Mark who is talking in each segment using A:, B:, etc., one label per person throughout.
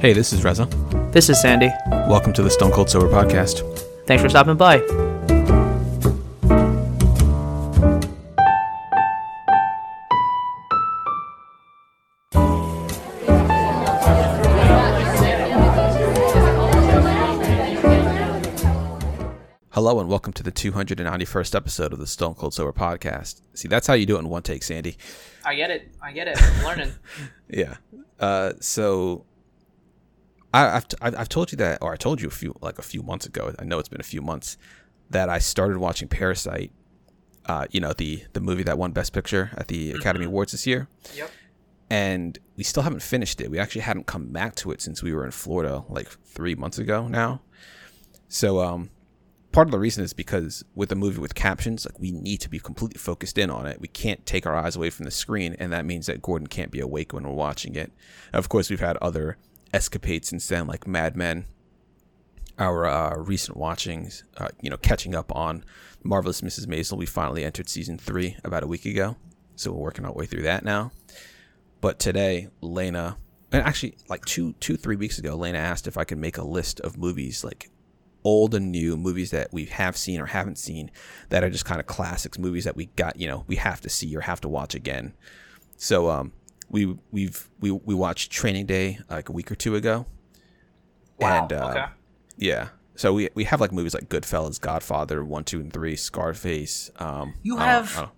A: Hey, this is Reza.
B: This is Sandy.
A: Welcome to the Stone Cold Sober podcast.
B: Thanks for stopping by.
A: Hello and welcome to the 291st episode of the Stone Cold Sober podcast. See, that's how you do it in one take, Sandy.
B: I get it. I get it. I'm learning.
A: Yeah. Uh, so I, I've, t- I've told you that, or I told you a few like a few months ago. I know it's been a few months that I started watching Parasite. Uh, you know the the movie that won Best Picture at the Academy Awards this year.
B: Yep.
A: and we still haven't finished it. We actually hadn't come back to it since we were in Florida like three months ago now. So, um, part of the reason is because with a movie with captions, like we need to be completely focused in on it. We can't take our eyes away from the screen, and that means that Gordon can't be awake when we're watching it. Of course, we've had other escapades since then, like Mad Men. Our uh, recent watchings, uh, you know, catching up on Marvelous Mrs. Maisel. We finally entered season three about a week ago, so we're working our way through that now. But today, Lena, and actually like two, two, three weeks ago, Lena asked if I could make a list of movies, like old and new movies that we have seen or haven't seen, that are just kind of classics, movies that we got, you know, we have to see or have to watch again. So, um, we we've we we watched Training Day like a week or two ago.
B: Wow.
A: And, uh,
B: okay.
A: Yeah. So we we have like movies like Goodfellas, Godfather, one, two, and three, Scarface. Um,
B: You
A: I don't-
B: have-
A: I don't-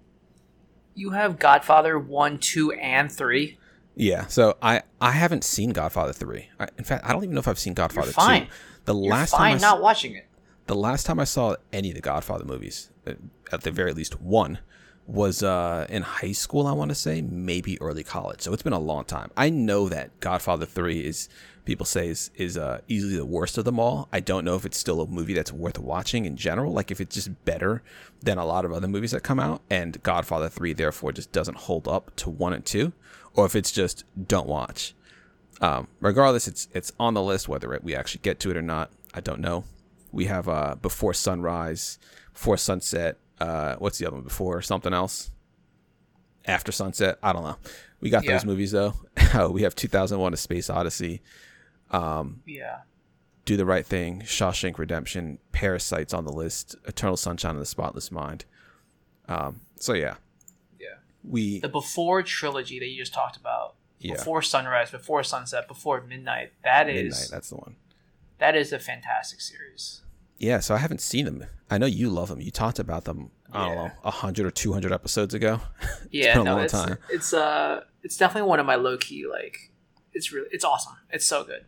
B: You have Godfather one, two, and three.
A: Yeah, so I I haven't seen Godfather three. I, in fact, I don't even know if I've seen Godfather
B: You're fine.
A: two. The
B: You're
A: last
B: fine
A: time I
B: not
A: s-
B: watching it.
A: the last time I saw any of the Godfather movies, uh, at the very least one, was uh, in high school. I want to say maybe early college. So it's been a long time. I know that Godfather three is people say is is uh, easily the worst of them all. I don't know if it's still a movie that's worth watching in general. Like if it's just better than a lot of other movies that come out, and Godfather three therefore just doesn't hold up to one and two, or if it's just don't watch. Um, regardless, it's it's on the list. Whether we actually get to it or not, I don't know. We have uh, before sunrise, before sunset. Uh, what's the other one? Before something else. After sunset, I don't know. We got
B: Yeah.
A: those movies though. Oh, we have 2001: A Space Odyssey,
B: Yeah.
A: Do the Right Thing, Shawshank Redemption, Parasites on the list, Eternal Sunshine of the Spotless Mind. Um, so yeah,
B: Yeah.
A: we
B: The before trilogy that you just talked about.
A: Yeah.
B: Before sunrise, before sunset, before midnight. That is
A: midnight. That's the one.
B: that is a fantastic series.
A: Yeah, so I haven't seen them. I know you love them. You talked about them. I don't
B: Yeah.
A: know, a hundred or two hundred episodes ago.
B: Yeah, no, it's
A: time.
B: it's uh it's definitely one of my low key like it's really it's awesome. It's so good.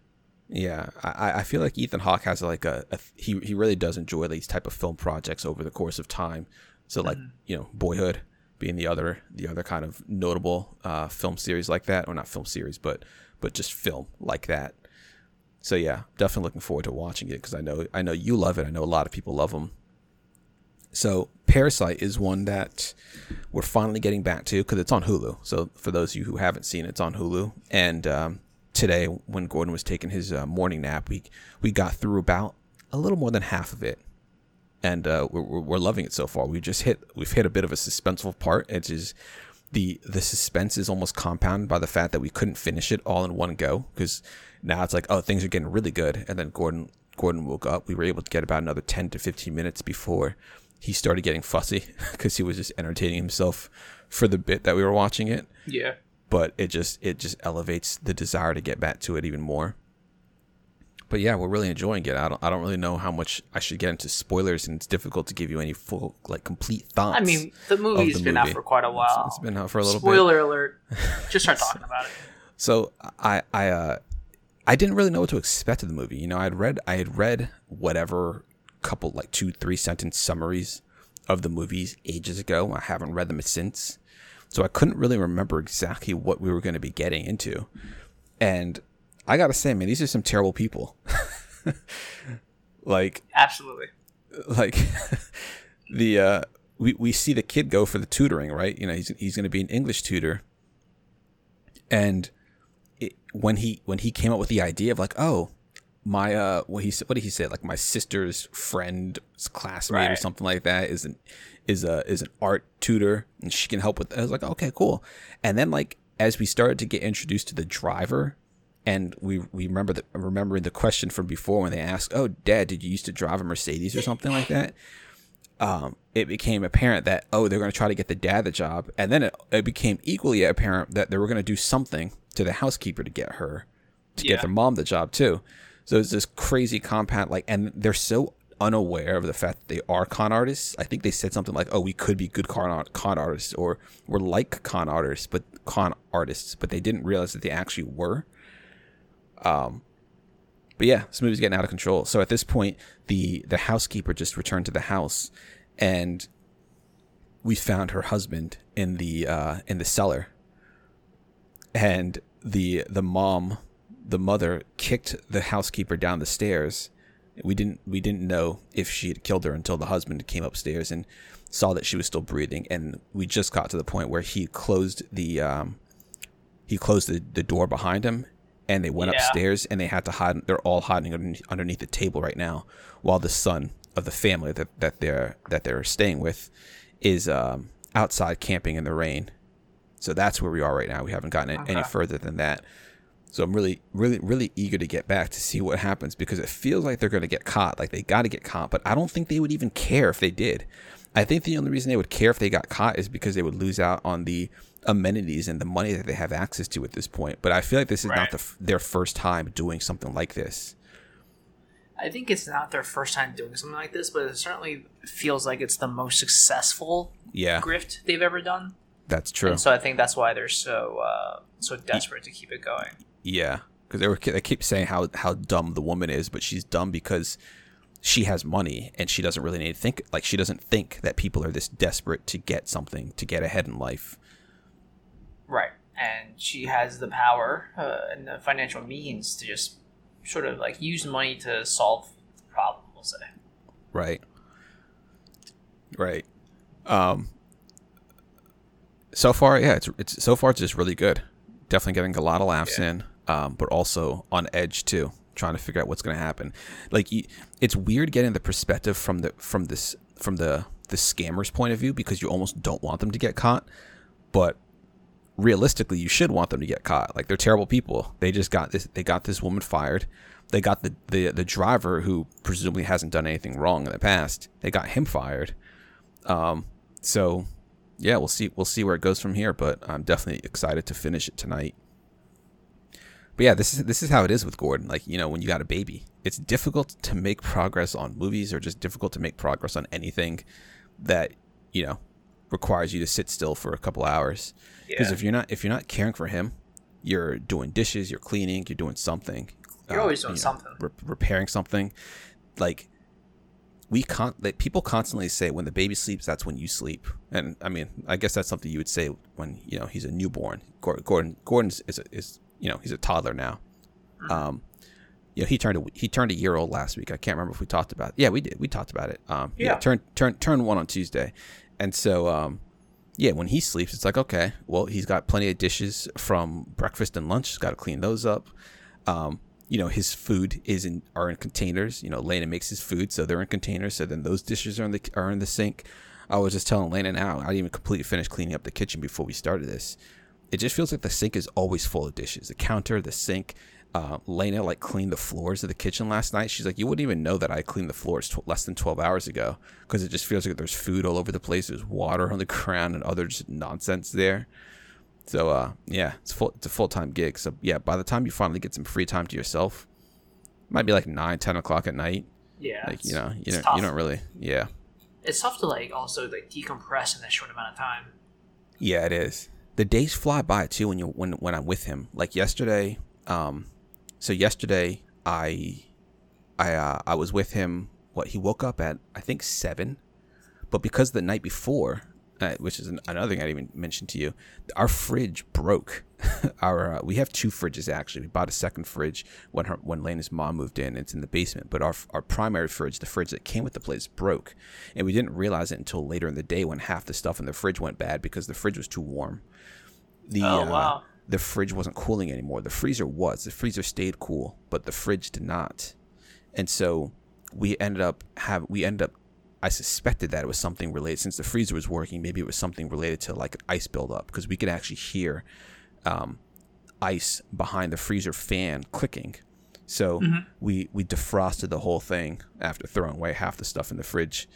A: Yeah, I, I feel like Ethan Hawke has like a, a he he really does enjoy these type of film projects over the course of time. So like
B: Mm-hmm.
A: you know, Boyhood being the other the other kind of notable uh, film series like that, or not film series, but but just film like that. So yeah, definitely looking forward to watching it because I know I know you love it. I know a lot of people love them. So Parasite is one that we're finally getting back to because it's on Hulu. So for those of you who haven't seen it, it's on Hulu. And um, today, when Gordon was taking his uh, morning nap, we we got through about a little more than half of it, and uh, we're, we're loving it so far. We just hit we've hit a bit of a suspenseful part. It's just the the suspense is almost compounded by the fact that we couldn't finish it all in one go because now it's like oh things are getting really good, and then Gordon Gordon woke up. We were able to get about another ten to fifteen minutes before he started getting fussy because he was just entertaining himself for the bit that we were watching it
B: Yeah.
A: but it just it just elevates the desire to get back to it even more but yeah we're really enjoying it i don't, I don't really know how much i should get into spoilers and it's difficult to give you any full like complete thoughts
B: I mean, the movie's
A: the
B: been out for quite a while.
A: it's been out for a little bit
B: Spoiler alert. Just start talking about it.
A: So I I uh I didn't really know what to expect of the movie. You know, I'd read I had read whatever couple like two three sentence summaries of the movies ages ago. I haven't read them since, so I couldn't really remember exactly what we were going to be getting into. And I gotta say, man, these are some terrible people. like
B: Absolutely.
A: like the uh we we see the kid go for the tutoring right? You know he's he's going to be an english tutor. And it, when he when he came up with the idea of like oh my uh what he said what did he say? Like my sister's friend's classmate or something like that is an is a is an art tutor and she can help with I was like okay cool. And then like as we started to get introduced to the driver and we we remember the remembering the question from before when they asked, "Oh, Dad, did you used to drive a Mercedes or something like that?" Um, it became apparent that oh, they're going to try to get the dad the job, and then it, it became equally apparent that they were going to do something to the housekeeper to get her to
B: Yeah.
A: get the mom the job too. So it's this crazy compound, like, and they're so unaware of the fact that they are con artists. I think they said something like, "Oh, we could be good con con artists, or we're like con artists, but con artists," but they didn't realize that they actually were. Um, but yeah, this movie's getting out of control. So at this point, the the housekeeper just returned to the house, and we found her husband in the uh, in the cellar, and the the mom, the mother, kicked the housekeeper down the stairs. We didn't we didn't know if she had killed her until the husband came upstairs and saw that she was still breathing, and we just got to the point where he closed the um, he closed the, the door behind him and they went
B: Yeah.
A: upstairs and they had to hide they're all hiding underneath, underneath the table right now while the son of the family that, that they're that they're staying with is um, outside camping in the rain. So that's where we are right now. We haven't gotten any further than that. So i'm really really really eager to get back to see what happens because it feels like they're going to get caught like they got to get caught but i don't think they would even care if they did. I think the only reason they would care if they got caught is because they would lose out on the amenities and the money that they have access to at this point but i feel like this is
B: Right.
A: not the, their first time doing something like this
B: I think it's not their first time doing something like this, but it certainly feels like it's the most successful
A: yeah
B: grift they've ever done.
A: that's true
B: And so I think that's why they're so uh, so desperate to keep it going.
A: Yeah, because they were they keep saying how how dumb the woman is, but she's dumb because she has money and she doesn't really need to think like she doesn't think that people are this desperate to get something to get ahead in life.
B: Right. And she has the power uh, and the financial means to just sort of like use money to solve the problem, we'll say.
A: Right. Right. Um. So far, yeah, it's it's so far it's just really good. Definitely getting a lot of laughs
B: Yeah.
A: in, um, but also on edge too, trying to figure out what's going to happen. Like, it's weird getting the perspective from the from this from the the scammer's point of view because you almost don't want them to get caught, but realistically, you should want them to get caught. Like they're terrible people. They just got this. They got this woman fired. They got the the the driver who presumably hasn't done anything wrong in the past. They got him fired. Um. So, yeah, we'll see. We'll see where it goes from here. But I'm definitely excited to finish it tonight. But yeah, this is this is how it is with Gordon. Like you know, when you got a baby, it's difficult to make progress on movies, or just difficult to make progress on anything that you know requires you to sit still for a couple hours. Because
B: Yeah.
A: if you're not if you're not caring for him, you're doing dishes, you're cleaning, you're doing something.
B: You're always doing
A: you know,
B: something.
A: re- repairing something. Like we con like people constantly say when the baby sleeps, that's when you sleep. And I mean, I guess that's something you would say when you know he's a newborn. Gordon Gordon is a, is you know he's a toddler now. Um, you know he turned a, he turned a year old last week. I can't remember if we talked about. It. Yeah, we did. We talked about it. Um, yeah,
B: Yeah.
A: Turn turned turned one on Tuesday, and so um, yeah, when he sleeps, it's like okay, well he's got plenty of dishes from breakfast and lunch. He's got to clean those up. Um, you know his food is in are in containers. You know Lena makes his food, so they're in containers. So then those dishes are in the are in the sink. I was just telling Lena now. I didn't even completely finish cleaning up the kitchen before we started this. It just feels like the sink is always full of dishes. The counter, the sink. Uh, Lena like cleaned the floors of the kitchen last night. She's like, you wouldn't even know that I cleaned the floors less than twelve hours ago because it just feels like there's food all over the place. There's water on the ground and other just nonsense there. So uh, yeah, it's full. It's a full time gig. So yeah, by the time you finally get some free time to yourself, it might be like nine, ten o'clock at night.
B: Yeah.
A: Like you know, you don't,
B: tough.
A: you don't really. Yeah,
B: It's tough to like also like decompress in that short amount of time.
A: yeah, it is. The days fly by too when you when when I'm with him. Like yesterday, um, so yesterday I, I uh, I was with him. What he woke up at I think seven, but because the night before, uh, which is an, another thing I didn't even mention to you, our fridge broke. our uh, we have two fridges actually. We bought a second fridge when her when Lena's mom moved in. It's in the basement, but our our primary fridge, the fridge that came with the place, broke, and we didn't realize it until later in the day when half the stuff in the fridge went bad because the fridge was too warm. The
B: Oh,
A: uh,
B: wow.
A: The fridge wasn't cooling anymore. The freezer was. The freezer stayed cool, but the fridge did not. And so we ended up have we ended up I suspected that it was something related since the freezer was working, maybe it was something related to like an ice buildup because we could actually hear um ice behind the freezer fan clicking. So
B: Mhm.
A: we we defrosted the whole thing after throwing away half the stuff in the fridge,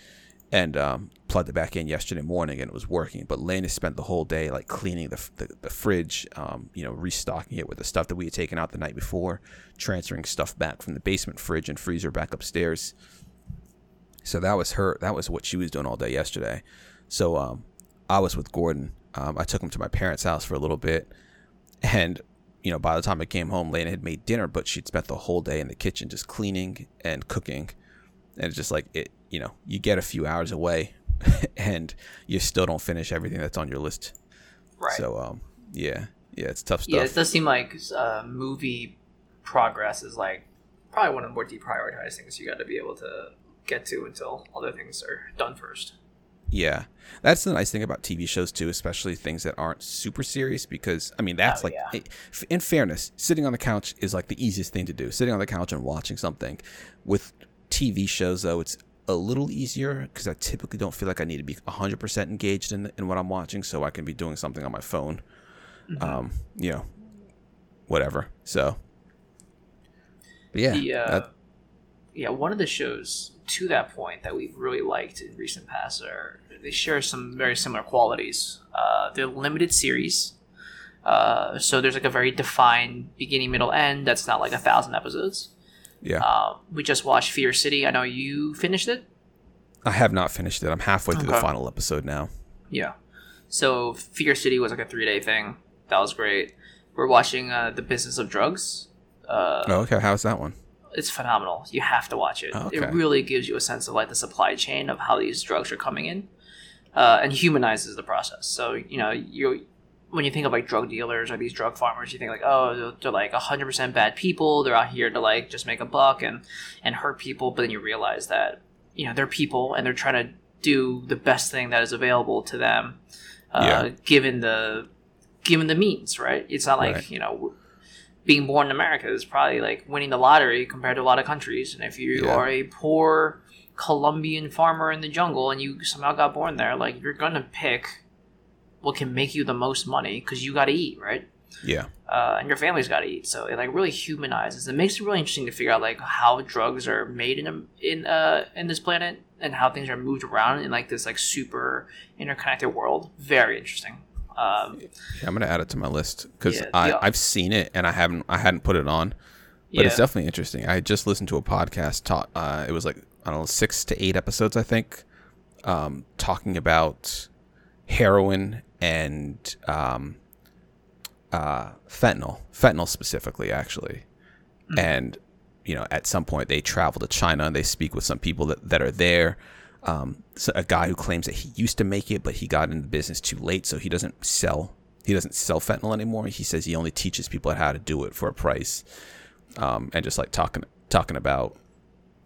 A: and um, plugged it back in yesterday morning, and it was working. But Lena spent the whole day like cleaning the the, the fridge, um, you know, restocking it with the stuff that we had taken out the night before, transferring stuff back from the basement fridge and freezer back upstairs. So that was her. That was what she was doing all day yesterday. So um, I was with Gordon. Um, I took him to my parents' house for a little bit, and you know, by the time I came home, Lena had made dinner, but she'd spent the whole day in the kitchen just cleaning and cooking, and it's just like it. You know, you get a few hours away, and you still don't finish everything that's on your list.
B: Right.
A: So um, yeah, yeah, it's tough stuff.
B: yeah, it does seem like uh, movie progress is like probably one of the more deprioritized things you got to be able to get to until other things are done first.
A: Yeah, that's the nice thing about TV shows too, especially things that aren't super serious. Because I mean, that's
B: Oh,
A: like,
B: yeah.
A: in fairness, sitting on the couch is like the easiest thing to do. Sitting on the couch and watching something. With TV shows, though, it's a little easier because I typically don't feel like I need to be 100% engaged in in what I'm watching, so I can be doing something on my phone.
B: Mm-hmm.
A: Um, you know, whatever. So, but yeah,
B: the uh,
A: that-
B: yeah one of the shows to that point that we've really liked in recent past are they share some very similar qualities. Uh, they're limited series, uh, so there's like a very defined beginning, middle, end. That's not like a thousand episodes.
A: Yeah.
B: Uh, we just watched Fear City. I know you finished it.
A: I have not finished it. I'm halfway through the final episode now.
B: Yeah. So Fear City was like a three day thing. That was great. We're watching uh, The Business of Drugs. Uh,
A: Oh, okay. How's that one?
B: It's phenomenal. You have to watch it.
A: Oh, okay.
B: It really gives you a sense of like the supply chain of how these drugs are coming in, uh, and humanizes the process. So you know you when you think of like drug dealers or these drug farmers, you think like oh they're, they're like hundred percent bad people. They're out here to like just make a buck and and hurt people. But then you realize that you know they're people and they're trying to do the best thing that is available to them, uh,
A: Yeah.
B: given the given the means. Right? It's not like
A: Right.
B: you know being born in America is probably like winning the lottery compared to a lot of countries. And if you
A: Yeah.
B: are a poor Colombian farmer in the jungle and you somehow got born there, like you're gonna pick what can make you the most money because you got to eat, right?
A: Yeah.
B: Uh, and your family's got to eat. So it like really humanizes. It makes it really interesting to figure out like how drugs are made in a, in uh in this planet and how things are moved around in like this like super interconnected world. Very interesting. Um,
A: Yeah, I'm gonna add it to my list because
B: Yeah,
A: I I've seen it and I haven't I hadn't put it on, but
B: yeah.
A: it's definitely interesting. I just listened to a podcast. Taught uh, it was like I don't know six to eight episodes I think, um, talking about heroin and um, uh, fentanyl, fentanyl specifically actually,
B: Mm-hmm.
A: and you know at some point they travel to China and they speak with some people that, that are there. Um, so a guy who claims that he used to make it, but he got into the business too late, so he doesn't sell. He doesn't sell fentanyl anymore. He says he only teaches people how to do it for a price, um, and just like talking talking about,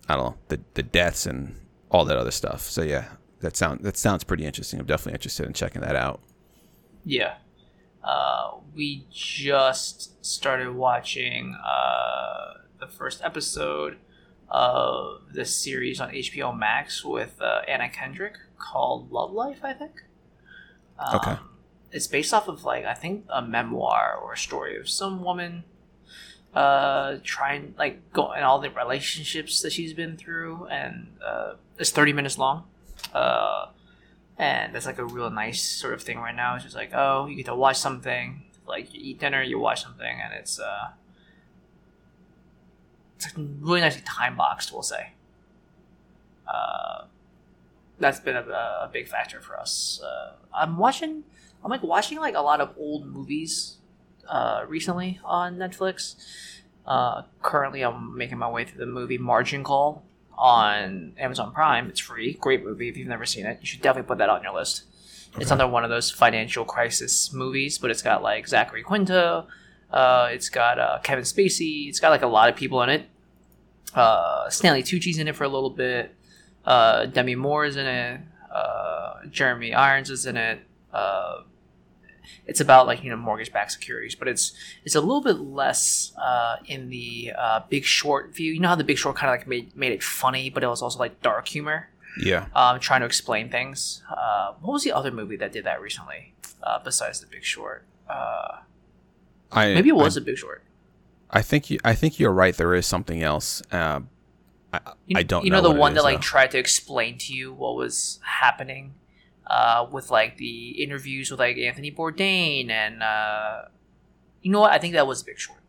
A: I don't know, the the deaths and all that other stuff. So yeah, that sound that sounds pretty interesting. I'm definitely interested in checking that out.
B: Yeah. Uh, we just started watching uh, the first episode of this series on HBO Max with uh, Anna Kendrick called Love Life, I think. Um,
A: Okay.
B: It's based off of, like, I think a memoir or a story of some woman uh trying like go and all the relationships that she's been through and uh it's 30 minutes long uh and that's like a real nice sort of thing right now. It's just like, oh, you get to watch something, like you eat dinner, you watch something, and it's uh, it's really nicely time boxed, we'll say. Uh, that's been a, a big factor for us. Uh, I'm watching, I'm like watching like a lot of old movies uh, recently on Netflix. Uh, currently, I'm making my way through the movie Margin Call on Amazon Prime. It's free. Great movie. If you've never seen it, you should definitely put that on your list. It's
A: Okay.
B: another one of those financial crisis movies, but it's got like Zachary Quinto. Uh, it's got uh, Kevin Spacey. It's got like a lot of people in it. Uh, Stanley Tucci's in it for a little bit. Uh, Demi Moore is in it. Uh, Jeremy Irons is in it. It's about like you know mortgage-backed securities, but it's it's a little bit less uh, in the uh, Big Short view. You know how the Big Short kind of like made made it funny, but it was also like dark humor,
A: Yeah.
B: um, trying to explain things. Uh, what was the other movie that did that recently uh, besides the Big Short? Uh,
A: I
B: Maybe it was
A: I,
B: a Big Short.
A: I think you. I think you're right. There is something else. Uh, I,
B: You,
A: I don't.
B: You know,
A: know
B: the one
A: is,
B: that like
A: though.
B: tried to explain to you what was happening uh, with like the interviews with like Anthony Bourdain and uh, you know what? I think that was a Big Short.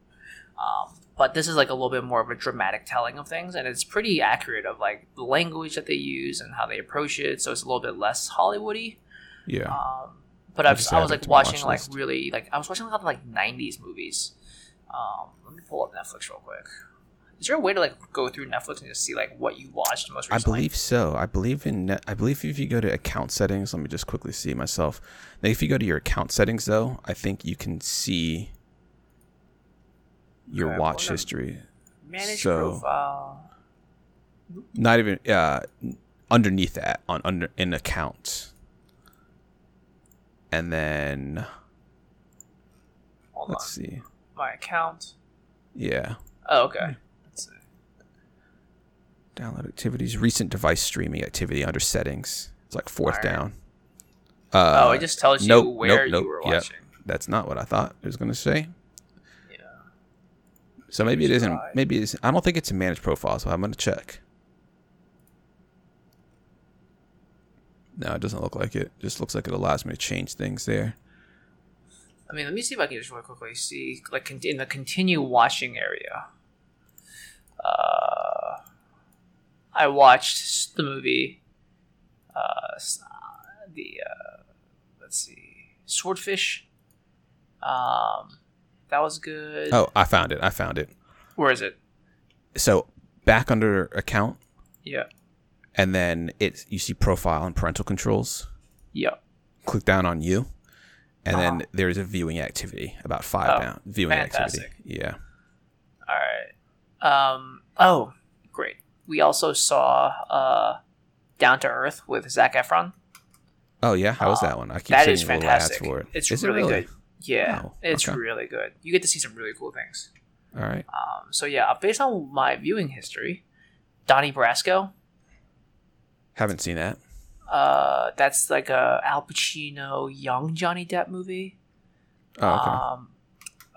B: Um, but this is like a little bit more of a dramatic telling of things, and it's pretty accurate of like the language that they use and how they approach it. So it's a little bit less Hollywoody.
A: yeah.
B: Um, but
A: I
B: I, was, I was like watching
A: watch
B: like really like I was watching a lot of like '90s movies. Um, let me pull up Netflix real quick. Is there a way to like go through Netflix and just see like what you watched most recently?
A: I believe so. I believe in. Net, I believe if you go to account settings, let me just quickly see myself. Now, if you go to your account settings, though, I think you can see your
B: Okay,
A: watch history.
B: Manage
A: so-
B: profile.
A: Not even uh, underneath that on under in account, and then
B: Hold
A: let's
B: on.
A: see.
B: My account.
A: Yeah,
B: Oh, okay.
A: Download activities, recent device streaming activity under settings. It's like fourth
B: Alright.
A: down.
B: Oh,
A: Uh,
B: it just tells you
A: nope,
B: where
A: nope, nope,
B: you were
A: yep.
B: watching.
A: that's not what I thought it was going to say.
B: Yeah.
A: So maybe it isn't. Maybe it's. I don't think it's a managed profile. So I'm gonna check. No, it doesn't look like it. Just looks like it allows me to change things there.
B: I mean, let me see if I can just really quickly see, like, in the continue watching area. Uh, I watched the movie, uh, the, uh, let's see, Swordfish. Um, that was good.
A: Oh, I found it. I found it.
B: Where is it?
A: So back under account,
B: Yeah.
A: and then it you see profile and parental controls.
B: Yeah.
A: Click down on you, and
B: Uh-huh.
A: then there's a viewing activity about five
B: Oh,
A: down. Viewing
B: fantastic.
A: activity. Yeah.
B: All right. Um. Oh, great. We also saw uh, Down to Earth with Zac Efron.
A: Oh yeah. How was
B: Uh,
A: that one? I keep
B: That
A: seeing
B: is fantastic.
A: for it.
B: It's
A: Is it
B: really, good. Yeah,
A: Oh,
B: it's
A: okay.
B: really good. You get to see some really cool things.
A: All right.
B: Um, so yeah, based on my viewing history, Donnie Brasco.
A: Haven't seen that.
B: Uh, that's like a Al Pacino young Johnny Depp movie.
A: Oh, okay.
B: Um,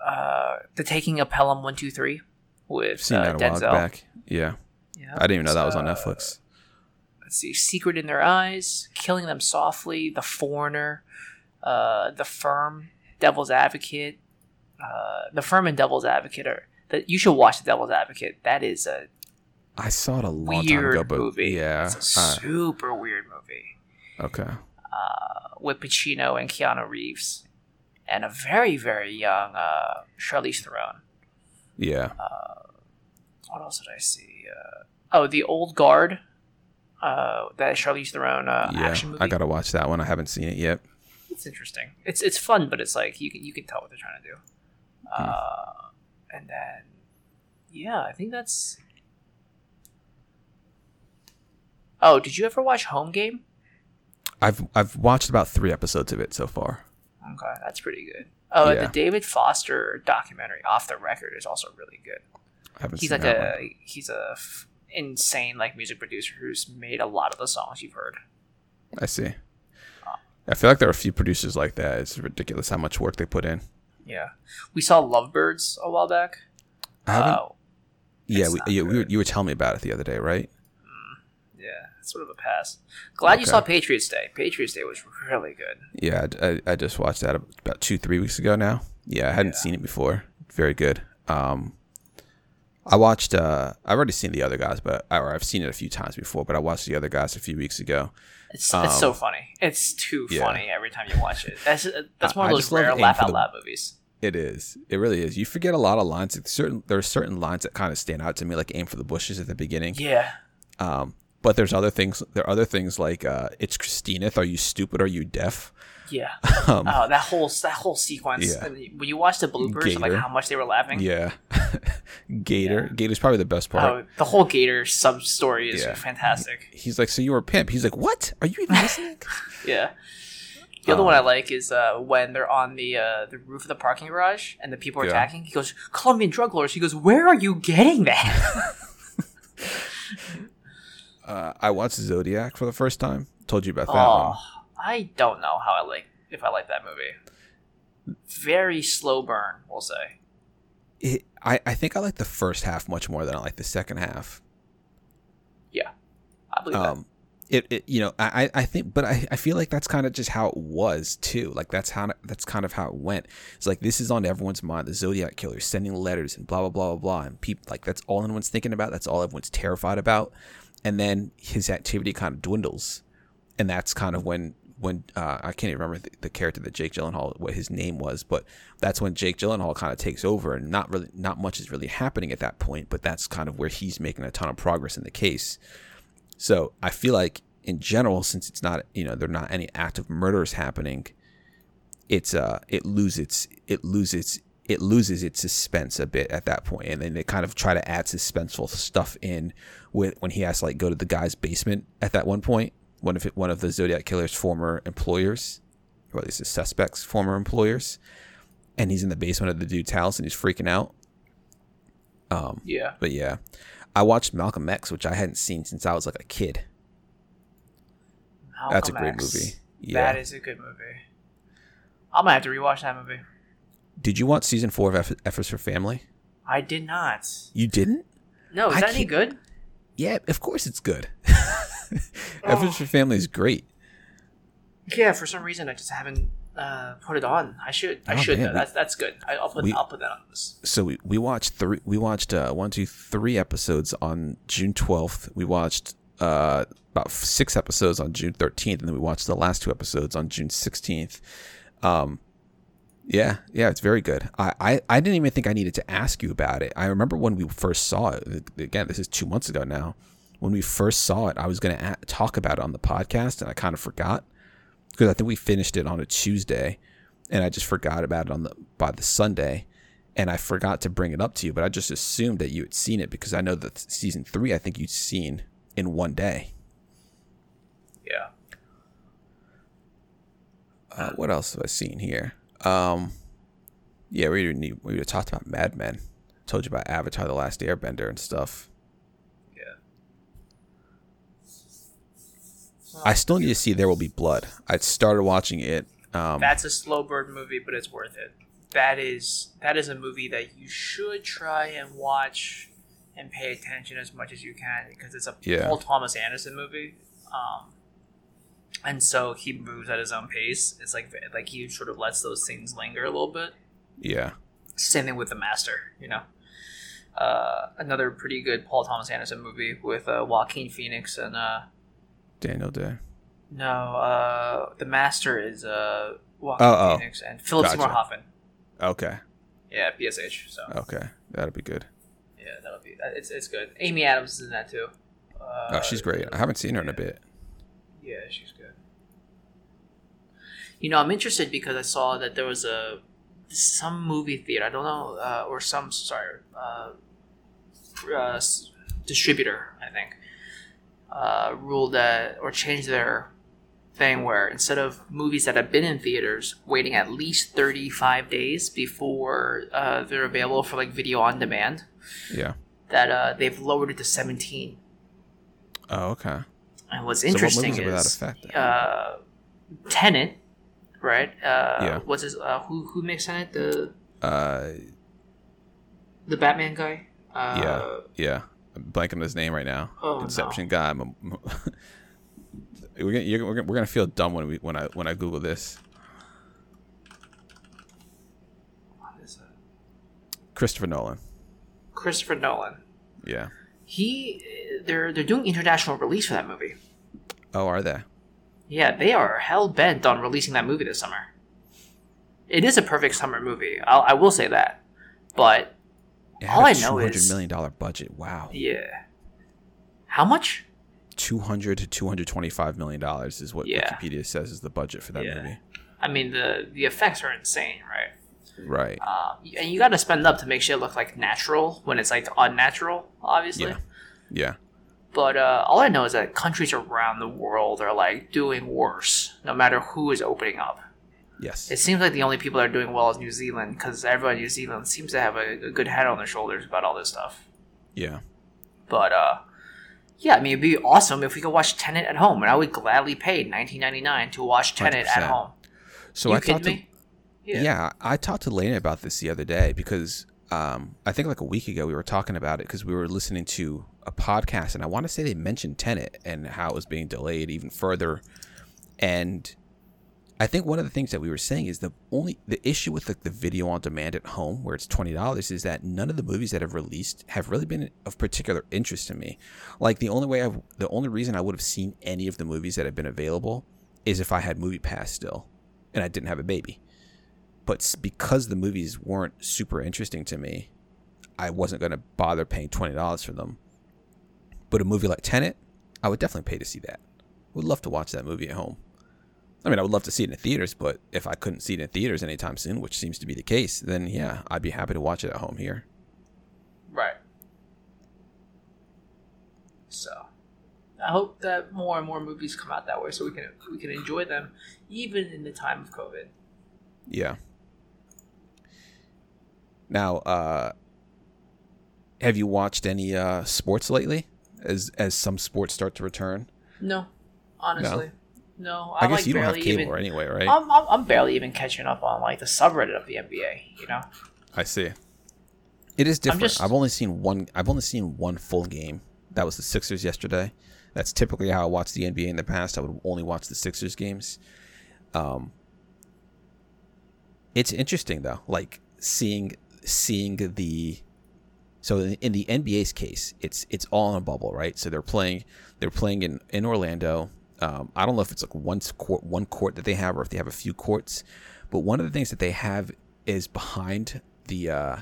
B: uh, The Taking of Pelham One Two Three with
A: seen
B: uh,
A: that a while
B: Denzel.
A: back. Yeah.
B: Yeah.
A: I didn't even know that was on
B: Uh,
A: Netflix.
B: let's see, Secret in Their Eyes, Killing Them Softly, The Foreigner, uh, The Firm, Devil's Advocate. Uh, the Firm and Devil's Advocate are that you should watch The Devil's Advocate. That is a
A: I saw it a long
B: weird
A: time ago, but
B: movie.
A: yeah.
B: it's a
A: uh,
B: super weird movie
A: okay.
B: uh, with Pacino and Keanu Reeves, and a very very young uh, Charlize Theron.
A: Yeah.
B: What else did I see? Uh, oh, The Old Guard. Uh, that Charlize Theron uh,
A: yeah.
B: action movie.
A: I gotta watch that one. I haven't seen it yet.
B: it's interesting. It's it's fun, but it's like you can you can tell what they're trying to do.
A: Hmm.
B: Uh, and then, yeah, I think that's. Oh, did you ever watch Home Game?
A: I've I've watched about three episodes of it so far.
B: Okay, that's pretty good. Oh,
A: Yeah.
B: the David Foster documentary, Off the Record, is also really good. He's like a
A: one.
B: he's a f- insane like music producer who's made a lot of the songs you've heard.
A: I see. I feel like there are a few producers like that. It's ridiculous how much work they put in.
B: Yeah, we saw Lovebirds a while back.
A: I haven't.
B: Uh,
A: yeah, we, yeah, we were, you were telling me about it the other day, right?
B: Yeah, it's sort of a pass. Glad you saw Patriots Day. Patriots Day was really good.
A: Yeah, I, I, I just watched that about two, three weeks ago now. Yeah, I hadn't
B: Yeah.
A: seen it before. Very good. Um, I watched. Uh, I've already seen the other guys, but or I've seen it a few times before. But I watched the other guys a few weeks ago.
B: It's, it's so
A: Um,
B: funny. It's too
A: yeah.
B: funny every time you watch it. That's uh, that's one of those rare laugh out
A: the-
B: loud movies.
A: It is. It really is. You forget a lot of lines. It's certain there are certain lines that kind of stand out to me, like "aim for the bushes" at the beginning.
B: Yeah,
A: Um, but there's other things. There are other things like uh, "It's Christineth." Are you stupid? Are you deaf?
B: yeah.
A: Um,
B: oh, that whole that whole sequence.
A: Yeah.
B: When you watch the bloopers, of, like how much they were laughing.
A: yeah. Gator. Gator's probably the best part.
B: Oh, the whole Gator sub story is
A: Yeah.
B: fantastic.
A: He's like, "So you were a pimp?" He's like, "What? Are you even listening?"
B: Yeah. The other one
A: Um,
B: I like is uh, when they're on the uh, the roof of the parking garage and the people are
A: Yeah.
B: attacking. He goes, "Colombian drug lords." He goes, "Where are you getting that?"
A: Uh, I watched Zodiac for the first time. Told you about that
B: oh,
A: one.
B: I don't know how I like if I like that movie. very slow burn. We'll say.
A: It, I I think I like the first half much more than I like the second half.
B: Yeah, I believe that.
A: Um, it, it you know I I think but I, I feel like that's kind of just how it was too like that's how that's kind of how it went it's like this is on everyone's mind the Zodiac killer sending letters and blah blah blah blah blah and people like that's all anyone's thinking about that's all everyone's terrified about and then his activity kind of dwindles and that's kind of when when uh, I can't even remember the, the, character that Jake Gyllenhaal what his name was, but that's when Jake Gyllenhaal kind of takes over, and not really not much is really happening at that point. But that's kind of where he's making a ton of progress in the case. So I feel like in general, since it's not you know there are not any active murders happening, it's uh it loses it loses it loses its suspense a bit at that point, and then they kind of try to add suspenseful stuff in with when he has to like go to the guy's basement at that one point. One of it, one of the Zodiac killer's former employers, or at least the suspect's former employers, and he's in the basement of the dude's house and he's freaking out. Um,
B: yeah,
A: but yeah, I watched Malcolm X, which I hadn't seen since I was like a kid.
B: Malcolm
A: That's a great
B: X.
A: movie. Yeah.
B: That is a good movie. I'm gonna have to rewatch that movie.
A: Did you watch season four of F- Efforts for Family?
B: I did not.
A: You didn't?
B: No, is
A: I
B: that any good?
A: Yeah, of course it's good. Efforts for Family is great.
B: Yeah, for some reason I just haven't uh, put it on. I should. I
A: Oh,
B: should.
A: man,
B: that's that's good. I, I'll put.
A: we-
B: I'll put that on this.
A: So we, we watched three. We watched uh, one, two, three episodes on June twelfth. We watched uh, about six episodes on June thirteenth, and then we watched the last two episodes on June sixteenth. Um, yeah, yeah, it's very good. I, I, I didn't even think I needed to ask you about it. I remember when we first saw it. Again, this is two months ago now. When we first saw it, I was going to a- talk about it on the podcast, and I kind of forgot because I think we finished it on a Tuesday, and I just forgot about it on the by the Sunday, and I forgot to bring it up to you. But I just assumed that you had seen it because I know that season three, I think you'd seen in one day.
B: Yeah.
A: Uh, what else have I seen here? Um, yeah, we we talked about Mad Men. Told you about Avatar: The Last Airbender and stuff.
B: Yeah.
A: I still need to see There Will Be Blood. I started watching it. Um,
B: That's a slow burn movie, but it's worth it. That is that is a movie that you should try and watch and pay attention as much as you can because it's a
A: Yeah.
B: Paul Thomas Anderson movie. Um, and so he moves at his own pace. It's like like he sort of lets those things linger a little bit.
A: yeah,
B: Same thing with The Master, you know. Uh, another pretty good Paul Thomas Anderson movie with uh, Joaquin Phoenix and uh,
A: Daniel Day.
B: no, uh, The Master is uh, Joaquin
A: Oh, oh.
B: Phoenix and Philip Seymour
A: Gotcha.
B: Hoffman.
A: Okay,
B: Yeah, PSH. So
A: okay, that'll be good.
B: yeah, that'll be it's it's good. Amy Adams is in that too. Uh,
A: Oh, she's great. I haven't seen her in a bit.
B: Yeah, she's. You know, I'm interested because I saw that there was a some movie theater. I don't know, uh, or some sorry, uh, uh, distributor. I think uh, ruled that or changed their thing where instead of movies that have been in theaters waiting at least 35 days before uh, they're available for like video on demand,
A: Yeah.
B: that uh, they've lowered it to 17.
A: Oh, okay.
B: And what's
A: So
B: interesting
A: are without
B: is
A: effect
B: uh, Tenet, right? Uh,
A: Yeah.
B: What's his? Uh, who who makes Tenet? The
A: Uh,
B: the Batman guy. Uh,
A: yeah, yeah. I'm blanking on his name right now.
B: Oh,
A: Inception guy. We're gonna, you're, we're gonna we're gonna feel dumb when we when I when I Google this.
B: what is it?
A: Christopher Nolan.
B: Christopher Nolan.
A: Yeah.
B: He they're they're doing international release for that movie.
A: Oh, are they?
B: Yeah, they are hell bent on releasing that movie this summer. It is a perfect summer movie. I'll, I will say that, but All I know is-
A: million dollar budget. Wow.
B: yeah, how much?
A: Two hundred to two hundred twenty five million dollars is what
B: Yeah.
A: Wikipedia says is the budget for that
B: Yeah.
A: movie.
B: I mean the the effects are insane, right?
A: Right.
B: Uh, and you got to spend up to make shit look like natural when it's like unnatural, obviously.
A: Yeah. Yeah.
B: But uh, all I know is that countries around the world are like doing worse, no matter who is opening up.
A: Yes.
B: It seems like the only people that are doing well is New Zealand because everyone in New Zealand seems to have a, a good head on their shoulders about all this stuff.
A: yeah.
B: But uh, yeah, I mean, it'd be awesome if we could watch Tenet at home, and I would gladly pay nineteen ninety nine to watch Tenet at
A: 100%.
B: home.
A: So
B: you
A: I
B: kidding
A: thought the,
B: me? Yeah.
A: Yeah, I talked to Lena about this the other day because um, I think like a week ago we were talking about it because we were listening to a podcast and I want to say they mentioned Tenet and how it was being delayed even further. And I think one of the things that we were saying is the only the issue with like the video on demand at home where it's twenty dollars is that none of the movies that have released have really been of particular interest to me. Like the only way I've the only reason I would have seen any of the movies that have been available is if I had Movie Pass still and I didn't have a baby but because the movies weren't super interesting to me, I wasn't going to bother paying twenty dollars for them. But a movie like Tenet, I would definitely pay to see that. Would love to watch that movie at home. I mean, I would love to see it in the theaters, but if I couldn't see it in theaters anytime soon, which seems to be the case, then yeah, I'd be happy to watch it at home here.
B: Right. So, I hope that more and more movies come out that way, so we can we can enjoy them, even in the time of COVID.
A: Yeah. Now, uh, have you watched any uh, sports lately? As as some sports start to return,
B: No, honestly, no.
A: I,
B: I'm,
A: guess
B: like,
A: you don't have cable
B: even-
A: anyway, right?
B: I'm, I'm I'm barely even catching up on like the subreddit of the NBA. You know.
A: I see. It is different.
B: just-
A: I've only seen one. I've only seen one full game. That was the Sixers yesterday. That's typically how I watched the NBA in the past. I would only watch the Sixers games. Um, it's interesting though, like seeing seeing the. So in, the NBA's case, it's it's all in a bubble, right? So they're playing they're playing in in Orlando. Um, I don't know if it's like one court one court that they have, or if they have a few courts. But one of the things that they have is behind the uh,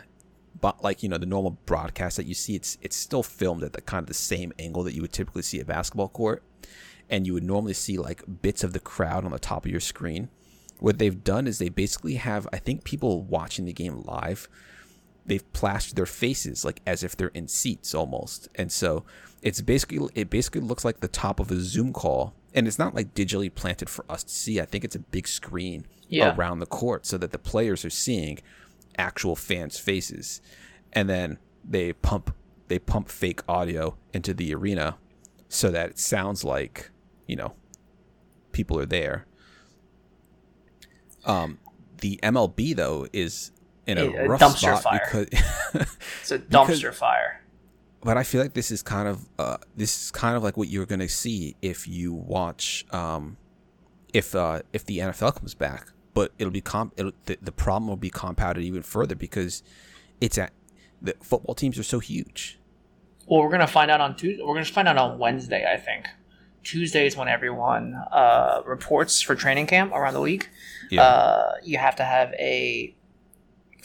A: but like you know the normal broadcast that you see it's it's still filmed at the kind of the same angle that you would typically see a basketball court and you would normally see like bits of the crowd on the top of your screen what they've done is they basically have i think people watching the game live they've plastered their faces like as if they're in seats almost. And so it's basically it basically looks like the top of a zoom call. And it's not like digitally planted for us to see. I think it's a big screen
B: Yeah.
A: around the court so that the players are seeing actual fans faces. And then they pump they pump fake audio into the arena so that it sounds like you know people are there. Um the mlb though is in a,
B: A-
A: rough
B: dumpster
A: spot
B: fire.
A: because
B: It's a dumpster fire.
A: but I feel like this is kind of uh, this is kind of like what you're gonna see if you watch um, if uh, if the NFL comes back. But it'll be comp- it'll, the, the problem will be compounded even further because it's at the football teams are so huge.
B: Well, we're gonna find out on Tuesday. We're gonna find out on Wednesday, I think. Tuesday is when everyone uh, reports for training camp around the league.
A: Yeah.
B: Uh, you have to have a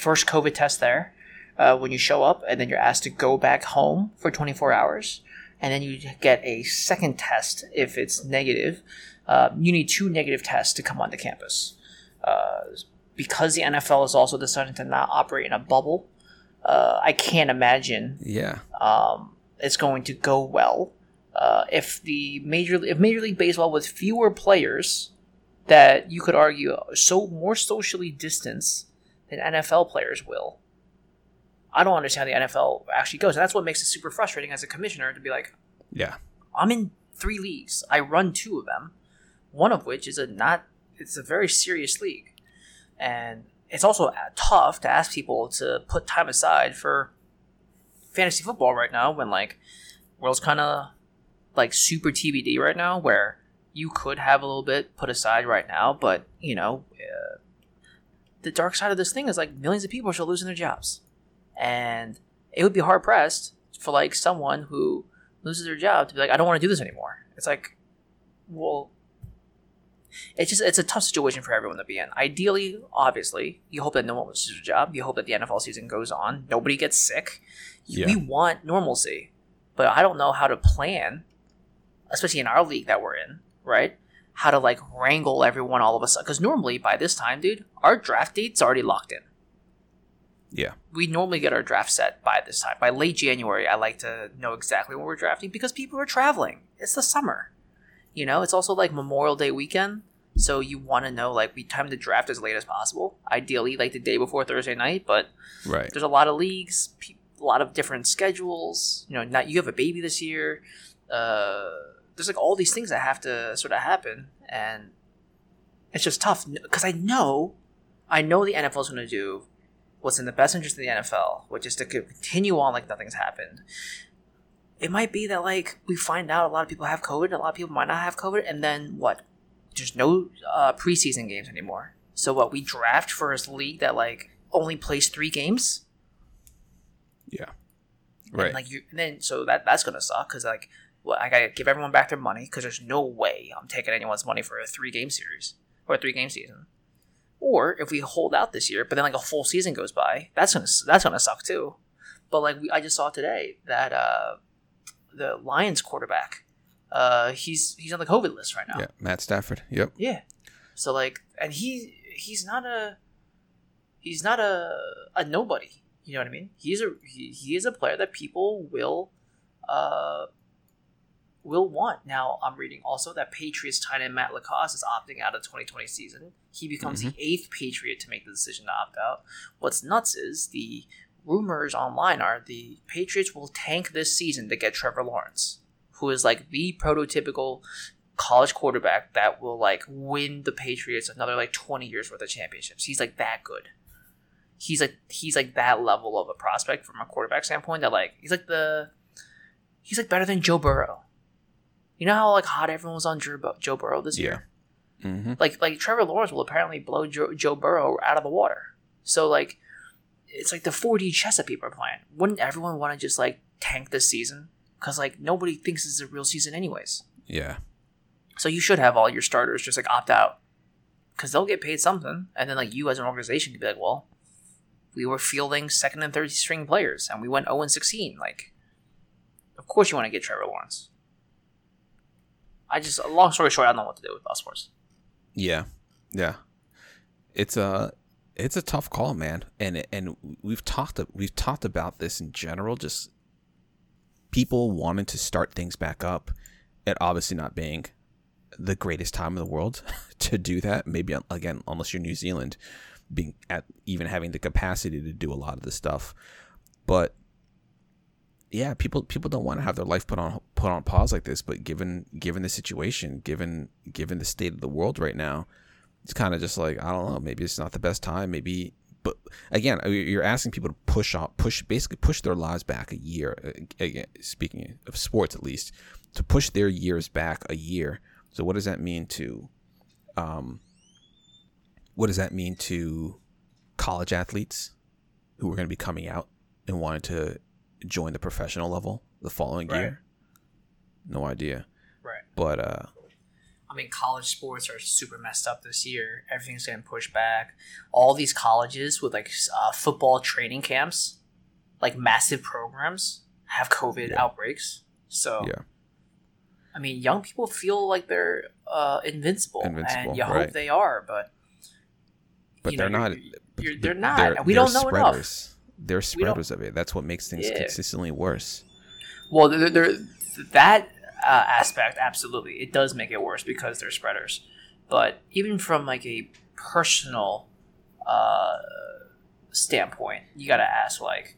B: first COVID test there uh, when you show up, and then you're asked to go back home for 24 hours, and then you get a second test if it's negative. Uh, you need two negative tests to come onto campus. Uh, because the NFL is also deciding to not operate in a bubble, uh, I can't imagine
A: Yeah.
B: um, it's going to go well. Uh, if the major if Major League Baseball with fewer players that you could argue are so more socially distanced than NFL players will. I don't understand how the NFL actually goes. And that's what makes it super frustrating as a commissioner to be like,
A: Yeah.
B: I'm in three leagues. I run two of them. One of which is a not it's a very serious league. And it's also tough to ask people to put time aside for fantasy football right now when like world's kind of like super TBD right now where you could have a little bit put aside right now, but you know, uh, the dark side of this thing is like millions of people are still losing their jobs, and it would be hard pressed for like someone who loses their job to be like, I don't want to do this anymore. It's like, well, it's just it's a tough situation for everyone to be in. Ideally, obviously, you hope that no one loses their job. You hope that the NFL season goes on, nobody gets sick.
A: Yeah.
B: We want normalcy, but I don't know how to plan, especially in our league that we're in, right? How to like wrangle everyone all of a sudden? Because normally by this time, dude, our draft date's already locked in
A: Yeah.
B: we normally get our draft set by this time. By late January, I like to know exactly when we're drafting because people are traveling. It's the summer. You know, it's also like Memorial Day weekend. So you want to know, like, we time the draft as late as possible. Ideally, like the day before Thursday night, but
A: Right.
B: there's a lot of leagues, a lot of different schedules. You know, not you have a baby this year. Uh, there's like all these things that have to sort of happen, and it's just tough because I know, I know the NFL is going to do what's in the best interest of the NFL, which is to continue on like nothing's happened. It might be that like we find out a lot of people have COVID, a lot of people might not have COVID, and then what? There's no uh, preseason games anymore. So what? We draft for a league that like only plays three games.
A: Yeah.
B: And,
A: Right.
B: like you, then so that that's gonna suck because like, well, I gotta give everyone back their money because there's no way I'm taking anyone's money for a three game series or a three game season. Or if we hold out this year, but then like a full season goes by, that's gonna that's gonna suck too. But like we, I just saw today that uh, the Lions quarterback, uh, he's he's on the COVID list right now.
A: yeah. Matt Stafford. Yep.
B: Yeah. So like, and he he's not a he's not a a nobody. You know what I mean? He's a he, he is a player that people will uh will want. Now I'm reading also that Patriots tight end Matt LaCosse is opting out of 2020 season. He becomes the mm-hmm. eighth Patriot to make the decision to opt out. What's nuts is the rumors online are the Patriots will tank this season to get Trevor Lawrence, who is like the prototypical college quarterback that will like win the Patriots another like 20 years worth of championships. He's like that good. He's like he's like that level of a prospect from a quarterback standpoint that like he's like the he's like better than Joe Burrow. You know how like hot everyone was on Joe, Bur- Joe Burrow this
A: Yeah.
B: year?
A: Mm-hmm.
B: Like like Trevor Lawrence will apparently blow Joe, Joe Burrow out of the water. So like it's like the 4D chess that people are playing. Wouldn't everyone want to just like tank this season? Because like nobody thinks it's a real season anyways.
A: Yeah.
B: So you should have all your starters just like opt out because they'll get paid something, and then like you as an organization could be like, well, we were fielding second and third string players, and we went zero and sixteen. Like, of course you want to get Trevor Lawrence. I just, long story short, I don't know what to do with all sports.
A: Yeah, yeah. It's a it's a tough call, man. And and we've talked we've talked about this in general. Just people wanting to start things back up, it obviously not being the greatest time in the world to do that. Maybe again, unless you're New Zealand, being at even having the capacity to do a lot of this stuff, but yeah, people people don't want to have their life put on put on pause like this. But given given the situation, given given the state of the world right now, it's kind of just like I don't know. Maybe it's not the best time. Maybe, but again, you're asking people to push off, push basically push their lives back a year. Again, speaking of sports, at least to push their years back a year. So what does that mean to, um, what does that mean to college athletes who are going to be coming out and wanting to join the professional level the following
B: Right.
A: year? No idea.
B: Right.
A: But uh,
B: I mean, college sports are super messed up this year. Everything's getting pushed back. All these colleges with like uh, football training camps, like massive programs, have COVID
A: Yeah.
B: outbreaks. So,
A: yeah,
B: I mean, young people feel like they're uh, invincible,
A: Invincible,
B: and you
A: right.
B: hope they are, but
A: but they're not.
B: you're- you're- they're not, and we don't know enough.
A: They're spreaders of it. That's what makes things
B: Yeah.
A: consistently worse.
B: Well, they're, they're, that uh, aspect, absolutely, it does make it worse because they're spreaders. But even from like a personal uh, standpoint, you got to ask like,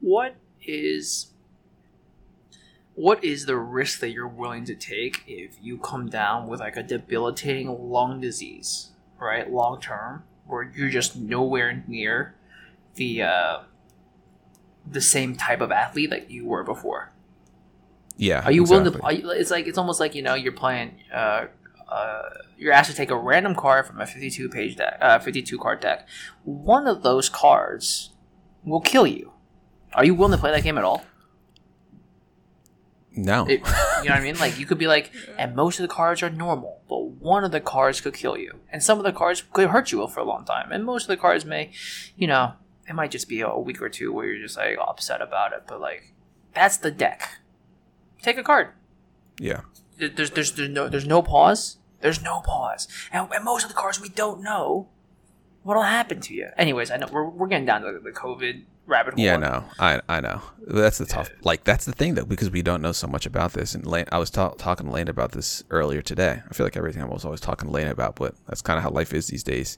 B: what is what is the risk that you're willing to take if you come down with like a debilitating lung disease, right, long term, where you're just nowhere near the uh, the same type of athlete that you were before.
A: Yeah.
B: Are you willing to?
A: exactly.
B: You, it's like it's almost like you know you're playing. Uh, uh, you're asked to take a random card from a 52 page deck, uh, 52 card deck. One of those cards will kill you. Are you willing to play that game at all?
A: No.
B: It, you know what I mean? Like you could be like, and most of the cards are normal, but one of the cards could kill you, and some of the cards could hurt you for a long time, and most of the cards may, you know, it might just be a week or two where you're just like upset about it, but like that's the deck. Take a card.
A: yeah.
B: There's there's there's no there's no pause. There's no pause, and, and most of the cards we don't know what'll happen to you. Anyways, I know we're, we're getting down to the, the COVID rabbit hole.
A: Yeah, no, I I know. That's the tough. Like that's the thing though, because we don't know so much about this. And Lane, I was ta- talking to Lane about this earlier today. I feel like everything I was always talking to Lane about, but that's kind of how life is these days.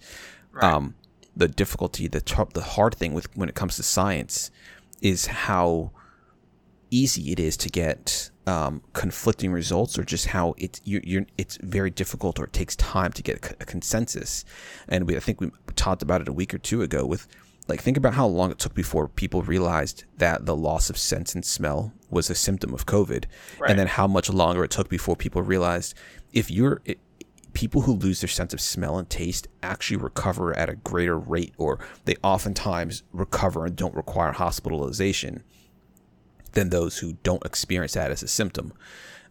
B: Right.
A: Um, the difficulty, the tr- the hard thing with when it comes to science, is how easy it is to get um, conflicting results or just how it's you, you're it's very difficult or it takes time to get a consensus. And we I think we talked about it a week or two ago with like think about how long it took before people realized that the loss of sense and smell was a symptom of COVID, right. and then how much longer it took before people realized if you're it, people who lose their sense of smell and taste actually recover at a greater rate, or they oftentimes recover and don't require hospitalization than those who don't experience that as a symptom.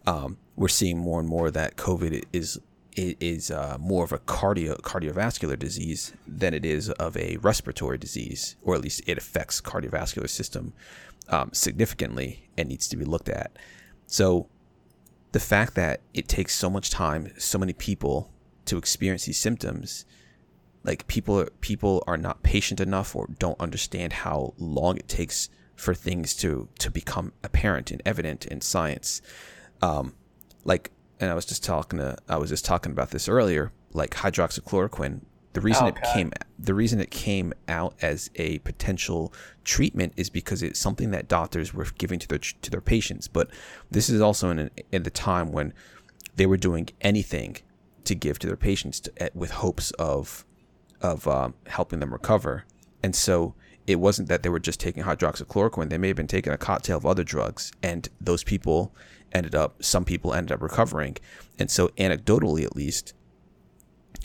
A: Um, we're seeing more and more that COVID is is uh, more of a cardio cardiovascular disease than it is of a respiratory disease, or at least it affects cardiovascular system um, significantly and needs to be looked at. So, the fact that it takes so much time, so many people to experience these symptoms, like people people are not patient enough or don't understand how long it takes for things to to become apparent and evident in science. Um, like, and I was just talking to I was just talking about this earlier. Like hydroxychloroquine, the reason it came the reason it came out as a potential treatment is because it's something that doctors were giving to their to their patients. But this is also in an, in the time when they were doing anything to give to their patients to, with hopes of of um, helping them recover. And so it wasn't that they were just taking hydroxychloroquine. They may have been taking a cocktail of other drugs, and those people ended up, some people ended up recovering. And so, anecdotally, at least,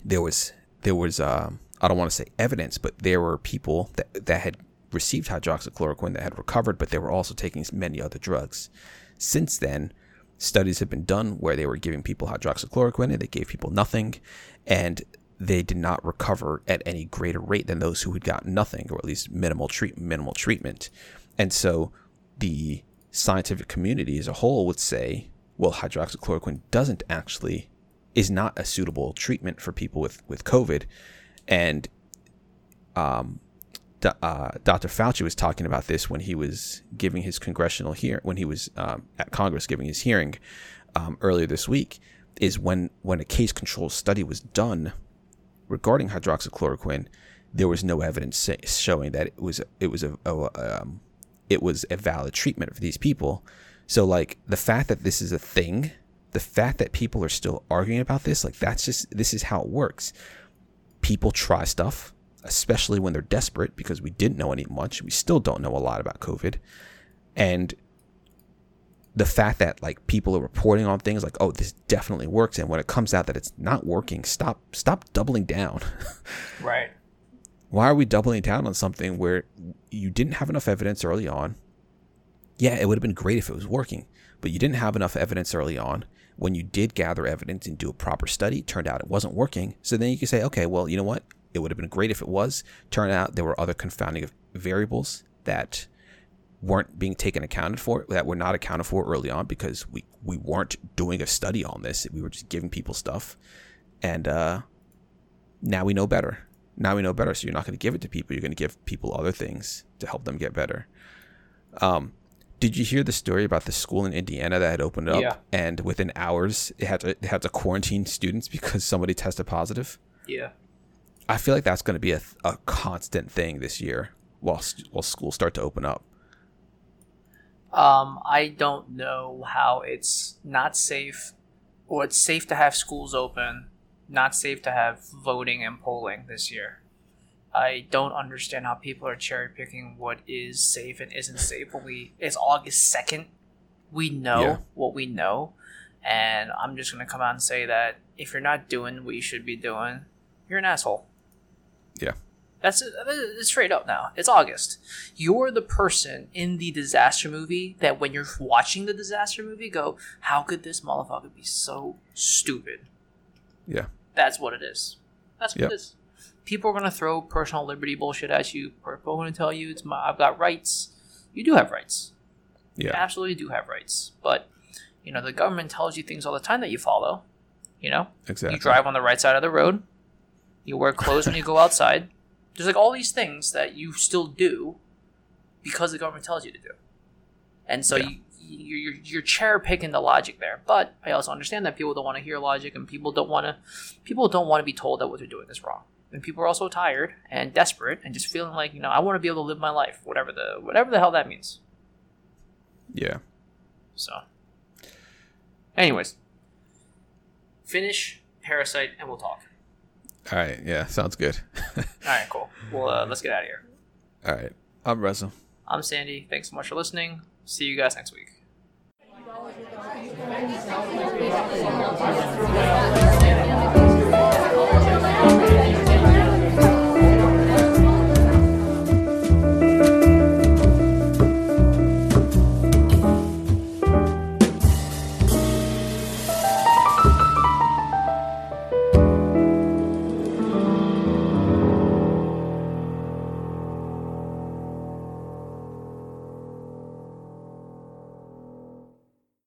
A: there was there was um, I don't want to say evidence, but there were people that that had received hydroxychloroquine that had recovered, but they were also taking many other drugs. Since then, studies have been done where they were giving people hydroxychloroquine and they gave people nothing, and they did not recover at any greater rate than those who had gotten nothing or at least minimal treat minimal treatment. And so the scientific community as a whole would say, well, hydroxychloroquine doesn't actually is not a suitable treatment for people with with COVID, and um, uh, Dr. Fauci was talking about this when he was giving his congressional hearing when he was um, at Congress giving his hearing um, earlier this week. Is when when a case control study was done regarding hydroxychloroquine, there was no evidence say, showing that it was it was a, a um, it was a valid treatment for these people. So like the fact that this is a thing, the fact that people are still arguing about this, like that's just this is how it works. People try stuff, especially when they're desperate because we didn't know any much. We still don't know a lot about COVID. And the fact that like people are reporting on things like oh this definitely works and when it comes out that it's not working stop stop doubling down
B: right
A: why are we doubling down on something where you didn't have enough evidence early on yeah it would have been great if it was working but you didn't have enough evidence early on when you did gather evidence and do a proper study turned out it wasn't working. So then you can say okay well you know what? It would have been great if it was. Turned out there were other confounding variables that weren't being taken accounted for that were not accounted for early on because we we weren't doing a study on this. We were just giving people stuff. And uh, now we know better. Now we know better. So you're not going to give it to people. You're going to give people other things to help them get better. Um, did you hear the story about the school in Indiana that had opened up yeah. and within hours it had to it had to quarantine students because somebody tested positive
B: yeah
A: I feel like that's going to be a, a constant thing this year while while schools start to open up
B: um, I don't know how it's not safe, or it's safe to have schools open, not safe to have voting and polling this year. I don't understand how people are cherry picking what is safe and isn't safe when we it's August second. We know yeah. what we know, and I'm just gonna come out and say that if you're not doing what you should be doing, you're an asshole.
A: Yeah.
B: That's it's straight up now. It's August. You're the person in the disaster movie that when you're watching the disaster movie, go, "How could this motherfucker be so stupid?"
A: Yeah,
B: that's what it is. That's what yep. it is. People are gonna throw personal liberty bullshit at you. People are gonna tell you it's my I've got rights. You do have rights. Yeah, you absolutely do have rights. But you know the government tells you things all the time that you follow. You know,
A: exactly.
B: You drive on the right side of the road. You wear clothes when you go outside. There's like all these things that you still do because the government tells you to do, and so yeah. you, you're, you're cherry picking the logic there. But I also understand that people don't want to hear logic, and people don't want to people don't want to be told that what they're doing is wrong and people are also tired and desperate and just feeling like you know I want to be able to live my life, whatever the whatever the hell that means.
A: Yeah.
B: So. Anyways, finish Parasite and we'll talk.
A: All right. Yeah. Sounds good.
B: All right. Cool. Well, uh, let's get out of here.
A: All right. I'm Russell.
B: I'm Sandy. Thanks so much for listening. See you guys next week.